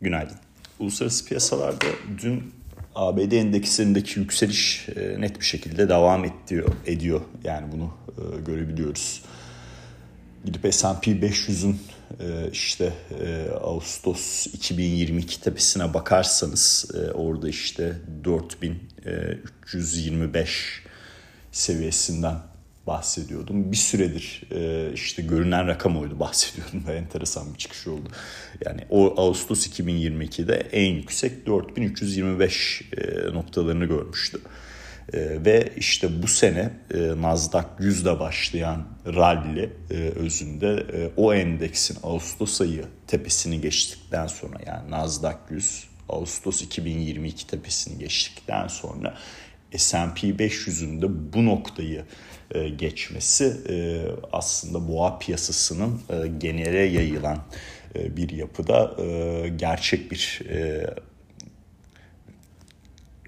Günaydın. Uluslararası piyasalarda dün ABD endekslerindeki yükseliş e, net bir şekilde devam ediyor. ediyor. Yani bunu e, görebiliyoruz. Gidip S&P 500'ün e, işte Ağustos 2022 tepesine bakarsanız orada işte 4325 seviyesinden bahsediyordum. Bir süredir e, işte görünen rakam oydu bahsediyordum ve enteresan bir çıkış oldu. Yani o Ağustos 2022'de en yüksek 4325 e, noktalarını görmüştü. E, ve işte bu sene Nasdaq 100'de başlayan rally özünde o endeksin Ağustos ayı tepesini geçtikten sonra yani Nasdaq 100 Ağustos 2022 tepesini geçtikten sonra S&P 500'ün de bu noktayı e, geçmesi e, aslında boğa piyasasının e, genele yayılan bir yapıda gerçek bir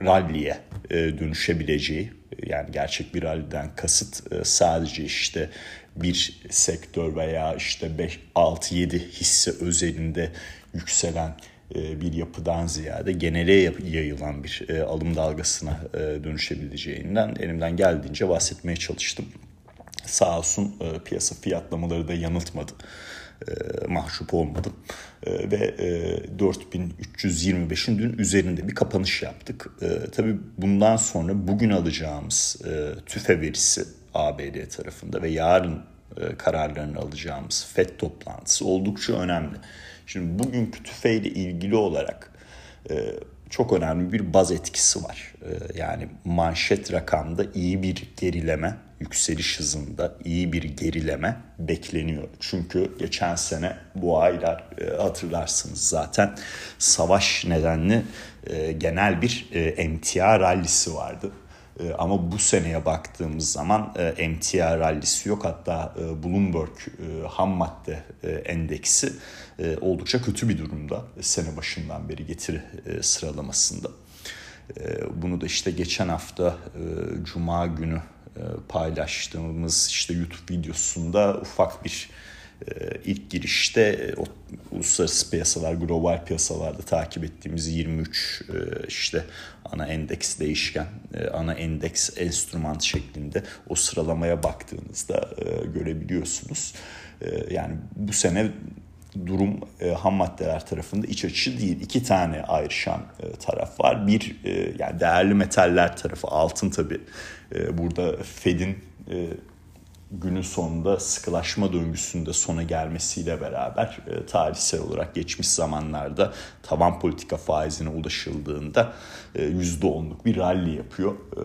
ralliye dönüşebileceği yani gerçek bir ralliden kasıt sadece işte bir sektör veya işte 5 6 7 hisse özelinde yükselen e, bir yapıdan ziyade genele yayılan bir e, alım dalgasına e, dönüşebileceğinden elimden geldiğince bahsetmeye çalıştım. Sağ olsun piyasa fiyatlamaları da yanıltmadı. Mahcup olmadım. Ve 4325'in dün üzerinde bir kapanış yaptık. Tabii bundan sonra bugün alacağımız tüfe verisi ABD tarafında ve yarın kararlarını alacağımız FED toplantısı oldukça önemli. Şimdi bugünkü tüfeğiyle ilgili olarak e, çok önemli bir baz etkisi var. E, yani manşet rakamda iyi bir gerileme, yükseliş hızında iyi bir gerileme bekleniyor. Çünkü geçen sene bu aylar e, hatırlarsınız zaten savaş nedenli e, genel bir e, emtia rallisi vardı. Ee, ama bu seneye baktığımız zaman e, emtia rallisi yok. Hatta e, Bloomberg e, ham madde endeksi oldukça kötü bir durumda sene başından beri getiri sıralamasında. Bunu da işte geçen hafta Cuma günü paylaştığımız işte YouTube videosunda ufak bir ilk girişte e, o uluslararası piyasalar, global piyasalarda takip ettiğimiz 23 e, işte ana endeks değişken, e, ana endeks enstrüman şeklinde o sıralamaya baktığınızda görebiliyorsunuz. Yani bu sene durum ham maddeler tarafında iç açıcı değil. İki tane ayrışan taraf var. Bir yani değerli metaller tarafı altın tabi. burada Fed'in günün sonunda sıkılaşma döngüsünde sona gelmesiyle beraber e, tarihsel olarak geçmiş zamanlarda taban politika faizine ulaşıldığında e, %10'luk bir rally yapıyor. E,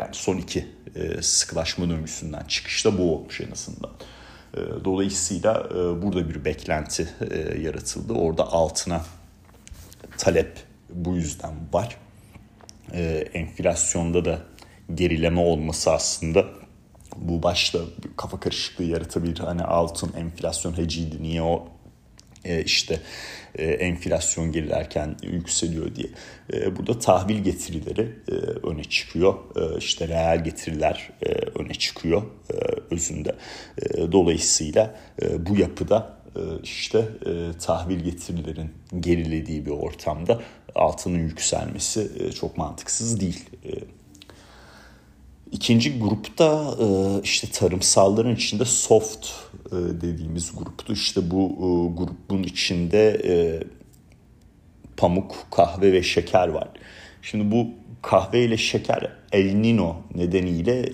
yani son iki e, sıkılaşma döngüsünden çıkışta bu olmuş en azından. E, dolayısıyla e, burada bir beklenti e, yaratıldı. Orada altına talep bu yüzden var. E, enflasyonda da gerileme olması aslında bu başta kafa karışıklığı yaratabilir. Hani altın enflasyon heciydi niye o e, işte e, enflasyon gerilerken yükseliyor diye. E, burada tahvil getirileri e, öne çıkıyor. E, işte reel getiriler e, öne çıkıyor özünde. Dolayısıyla bu yapıda işte tahvil getirilerin gerilediği bir ortamda altının yükselmesi çok mantıksız değil. İkinci grupta e, işte tarımsalların içinde soft e, dediğimiz gruptu. İşte bu e, grubun içinde pamuk, kahve ve şeker var. Şimdi bu kahve ile şeker El Nino nedeniyle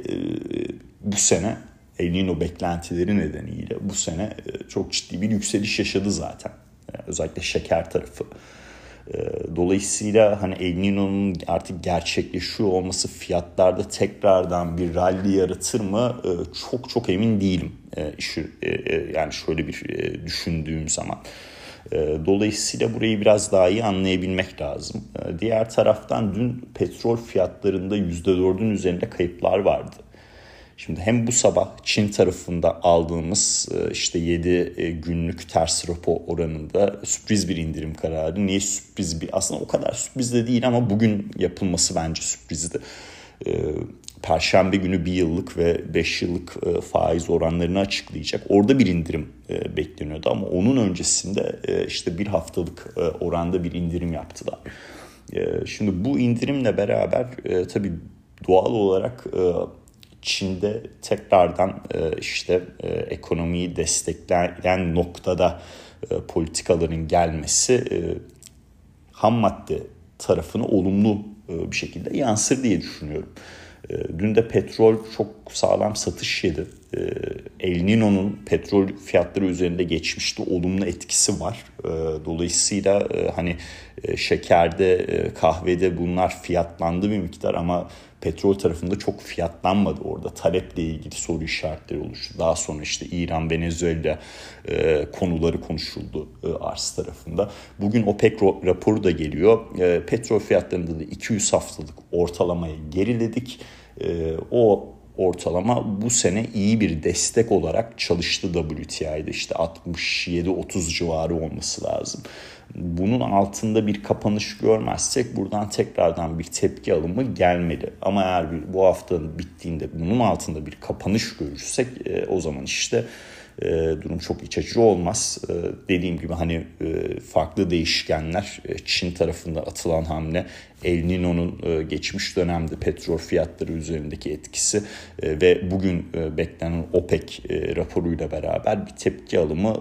bu sene El Nino beklentileri nedeniyle bu sene çok ciddi bir yükseliş yaşadı zaten. Özellikle şeker tarafı. Ee, dolayısıyla hani El Nino'nun artık gerçekleşiyor olması fiyatlarda tekrardan bir rally yaratır mı ee, çok çok emin değilim. Ee, e, e, yani şöyle bir e, düşündüğüm zaman. Dolayısıyla burayı biraz daha iyi anlayabilmek lazım. Diğer taraftan dün petrol fiyatlarında %4'ün üzerinde kayıplar vardı. Şimdi hem bu sabah Çin tarafında aldığımız e, işte 7 e, günlük ters repo oranında sürpriz bir indirim kararı. Niye sürpriz bir? Aslında o kadar sürpriz de değil ama bugün yapılması bence sürprizdi. E, Perşembe günü bir yıllık ve beş yıllık faiz oranlarını açıklayacak. Orada bir indirim bekleniyordu ama onun öncesinde işte bir haftalık oranda bir indirim yaptılar. Şimdi bu indirimle beraber tabii doğal olarak Çin'de tekrardan e, işte e, ekonomiyi destekleyen noktada e, politikaların gelmesi ham madde tarafını olumlu bir şekilde yansır diye düşünüyorum. Dün de petrol çok sağlam satış yedi. E, El Nino'nun petrol fiyatları üzerinde geçmişti olumlu etkisi var. Dolayısıyla hani şekerde, kahvede bunlar fiyatlandı bir miktar ama petrol tarafında çok fiyatlanmadı orada. Taleple ilgili soru işaretleri oluştu. Daha sonra işte İran, Venezuela e, konuları konuşuldu e, arz tarafında. Bugün OPEC raporu da geliyor. E, petrol fiyatlarında da 200 haftalık ortalamayı geriledik. E, o ortalama bu sene iyi bir destek olarak çalıştı WTI'de işte 67-30 civarı olması lazım. Bunun altında bir kapanış görmezsek buradan tekrardan bir tepki alımı gelmeli. Ama eğer bu haftanın bittiğinde bunun altında bir kapanış görürsek e, o zaman işte e, durum çok iç açıcı olmaz. E, dediğim gibi hani e, farklı değişkenler e, Çin tarafında atılan hamle El Nino'nun e, geçmiş dönemde petrol fiyatları üzerindeki etkisi ve bugün beklenen OPEC raporuyla beraber bir tepki alımı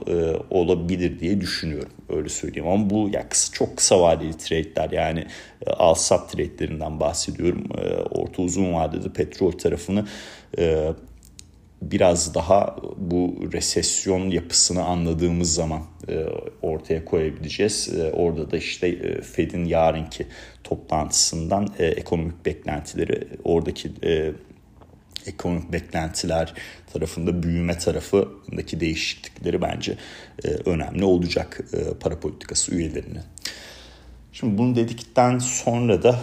olabilir diye düşünüyorum. Öyle söyleyeyim ama bu ya kısa, çok kısa vadeli trade'ler yani e, al sat trade'lerinden bahsediyorum. E, orta uzun vadede petrol tarafını biraz daha bu resesyon yapısını anladığımız zaman e, ortaya koyabileceğiz. E, orada da işte e, Fed'in yarınki toplantısından ekonomik beklentileri, oradaki ekonomik beklentiler tarafında büyüme tarafındaki değişiklikleri bence önemli olacak para politikası üyelerine. Şimdi bunu dedikten sonra da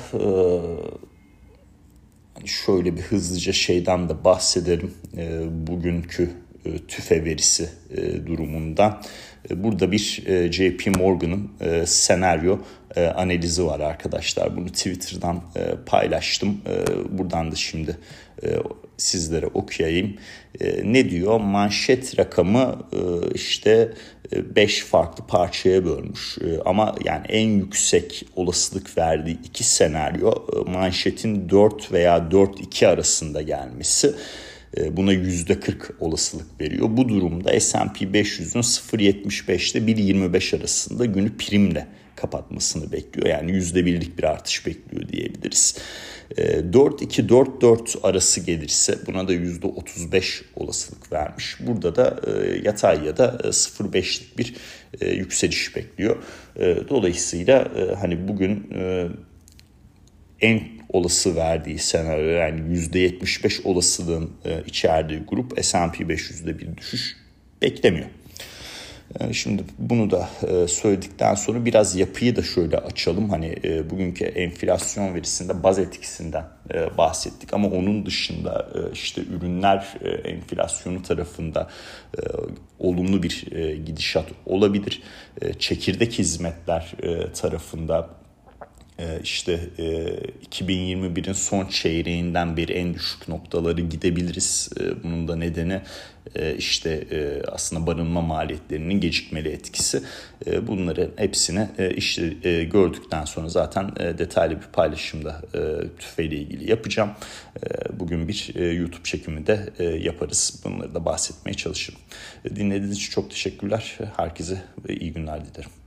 şöyle bir hızlıca şeyden de bahsedelim. E, bugünkü e, tüfe verisi e, durumundan. E, burada bir JP Morgan'ın senaryo analizi var arkadaşlar. Bunu Twitter'dan paylaştım. Buradan da şimdi sizlere okuyayım. E, ne diyor? Manşet rakamı e, işte 5 farklı parçaya bölmüş. Ama yani en yüksek olasılık verdiği iki senaryo manşetin 4 veya 4-2 arasında gelmesi buna %40 olasılık veriyor. Bu durumda S&P 500'ün 0.75 ile 1.25 arasında günü primle kapatmasını bekliyor. Yani %1'lik bir artış bekliyor diyebiliriz. 4-2-4-4 ee, arası gelirse buna da %35 olasılık vermiş. Burada da e, yatay ya da 0.5'lik e, bir e, yükseliş bekliyor. Dolayısıyla hani bugün en olası verdiği senaryo yani %75 olasılığın içerdiği grup S&P 500'de bir düşüş beklemiyor. Ee, şimdi bunu da e, söyledikten sonra biraz yapıyı da şöyle açalım. Hani e, bugünkü enflasyon verisinde baz etkisinden e, bahsettik ama onun dışında işte ürünler enflasyonu tarafında olumlu bir gidişat olabilir. Çekirdek hizmetler tarafında işte 2021'in son çeyreğinden beri en düşük noktaları gidebiliriz. Bunun da nedeni e, işte e, aslında barınma maliyetlerinin gecikmeli etkisi. E, bunların hepsini işte gördükten sonra zaten detaylı bir paylaşımda tüfeyle ilgili yapacağım. Bugün bir YouTube çekimi de yaparız. Bunları da bahsetmeye çalışırım. Dinlediğiniz için çok teşekkürler. Herkese iyi günler dilerim.